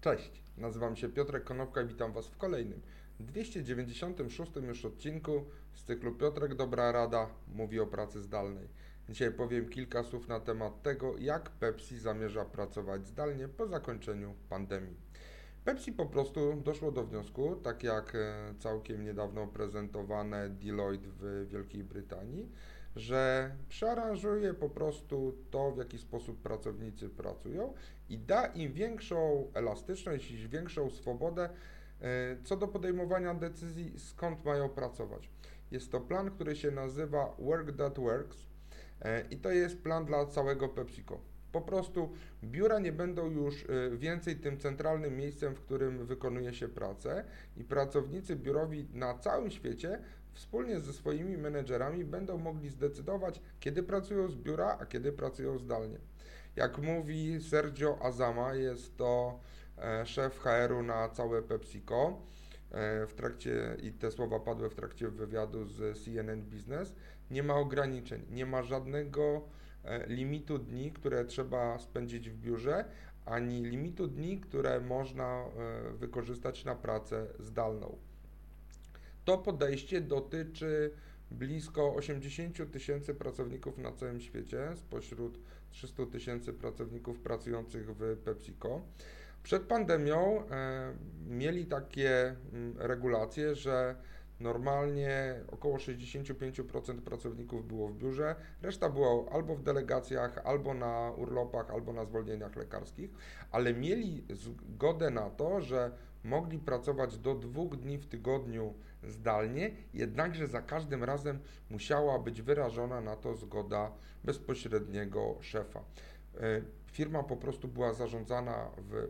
Cześć, nazywam się Piotrek Konopka i witam Was w kolejnym 296 już odcinku z cyklu Piotrek Dobra Rada mówi o pracy zdalnej. Dzisiaj powiem kilka słów na temat tego, jak Pepsi zamierza pracować zdalnie po zakończeniu pandemii. Pepsi po prostu doszło do wniosku, tak jak e, całkiem niedawno prezentowane Deloitte w Wielkiej Brytanii, że przearanżuje po prostu to, w jaki sposób pracownicy pracują i da im większą elastyczność i większą swobodę e, co do podejmowania decyzji, skąd mają pracować. Jest to plan, który się nazywa Work That Works e, i to jest plan dla całego PepsiCo. Po prostu biura nie będą już e, więcej tym centralnym miejscem, w którym wykonuje się pracę i pracownicy biurowi na całym świecie wspólnie ze swoimi menedżerami będą mogli zdecydować, kiedy pracują z biura, a kiedy pracują zdalnie. Jak mówi Sergio Azama, jest to e, szef HR-u na całe PepsiCo. E, w trakcie, i te słowa padły w trakcie wywiadu z CNN Business, nie ma ograniczeń, nie ma żadnego limitu dni, które trzeba spędzić w biurze, ani limitu dni, które można wykorzystać na pracę zdalną. To podejście dotyczy blisko 80 tysięcy pracowników na całym świecie, spośród 300 tysięcy pracowników pracujących w PepsiCo. Przed pandemią e, mieli takie mm, regulacje, że Normalnie około 65% pracowników było w biurze, reszta była albo w delegacjach, albo na urlopach, albo na zwolnieniach lekarskich, ale mieli zgodę na to, że mogli pracować do dwóch dni w tygodniu zdalnie, jednakże za każdym razem musiała być wyrażona na to zgoda bezpośredniego szefa. E, firma po prostu była zarządzana w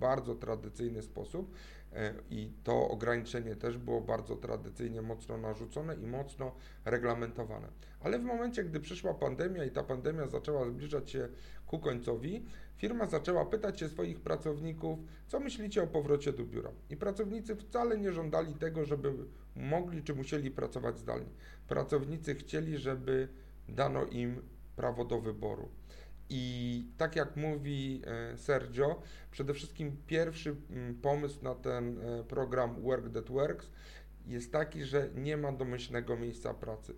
bardzo tradycyjny sposób e, i to ograniczenie też było bardzo tradycyjnie mocno narzucone i mocno reglamentowane. Ale w momencie, gdy przyszła pandemia i ta pandemia zaczęła zbliżać się ku końcowi, firma zaczęła pytać się swoich pracowników, co myślicie o powrocie do biura. I pracownicy wcale nie żądali tego, żeby mogli czy musieli pracować zdalnie. Pracownicy chcieli, żeby dano im prawo do wyboru. I tak jak mówi e, Sergio, przede wszystkim pierwszy mm, pomysł na ten e, program Work That Works jest taki, że nie ma domyślnego miejsca pracy.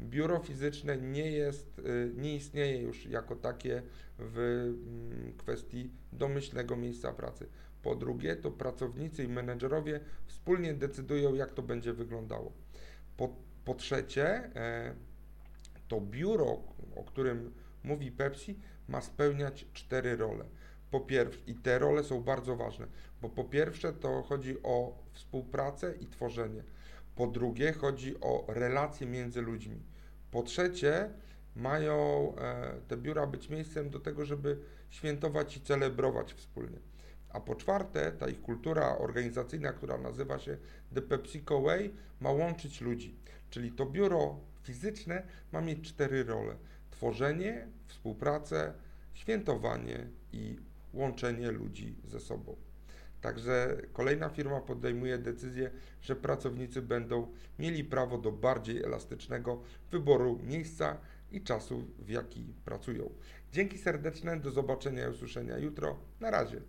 Biuro fizyczne nie jest, e, nie istnieje już jako takie w mm, kwestii domyślnego miejsca pracy. Po drugie, to pracownicy i menedżerowie wspólnie decydują, jak to będzie wyglądało. Po, po trzecie, to biuro, o którym mówi Pepsi, ma spełniać cztery role. Po pierwsze, i te role są bardzo ważne, bo po pierwsze to chodzi o współpracę i tworzenie. Po drugie, chodzi o relacje między ludźmi. Po trzecie, mają e, te biura być miejscem do tego, żeby świętować i celebrować wspólnie. A po czwarte, ta ich kultura organizacyjna, która nazywa się The PepsiCo Way, ma łączyć ludzi. Czyli to biuro fizyczne ma mieć cztery role tworzenie, współpracę, świętowanie i łączenie ludzi ze sobą. Także kolejna firma podejmuje decyzję, że pracownicy będą mieli prawo do bardziej elastycznego wyboru miejsca i czasu, w jaki pracują. Dzięki serdeczne, do zobaczenia i usłyszenia jutro. Na razie.